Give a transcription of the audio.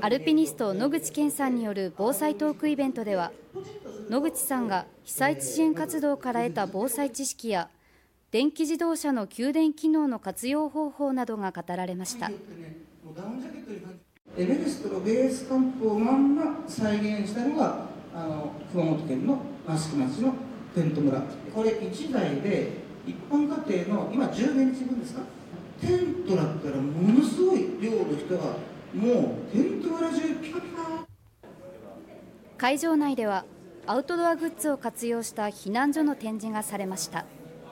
アルピニスト野口健さんによる防災トークイベントでは野口さんが被災地支援活動から得た防災知識や電気自動車の給電機能の活用方法などが語られました。エベレストのベースキャンプをまんま再現したのがあの熊本県の益城町のテント村。これ1台で一般家庭の今10年分ですか？テントだったらものすごい量の人が会場内ではアウトドアグッズを活用した避難所の展示がされました。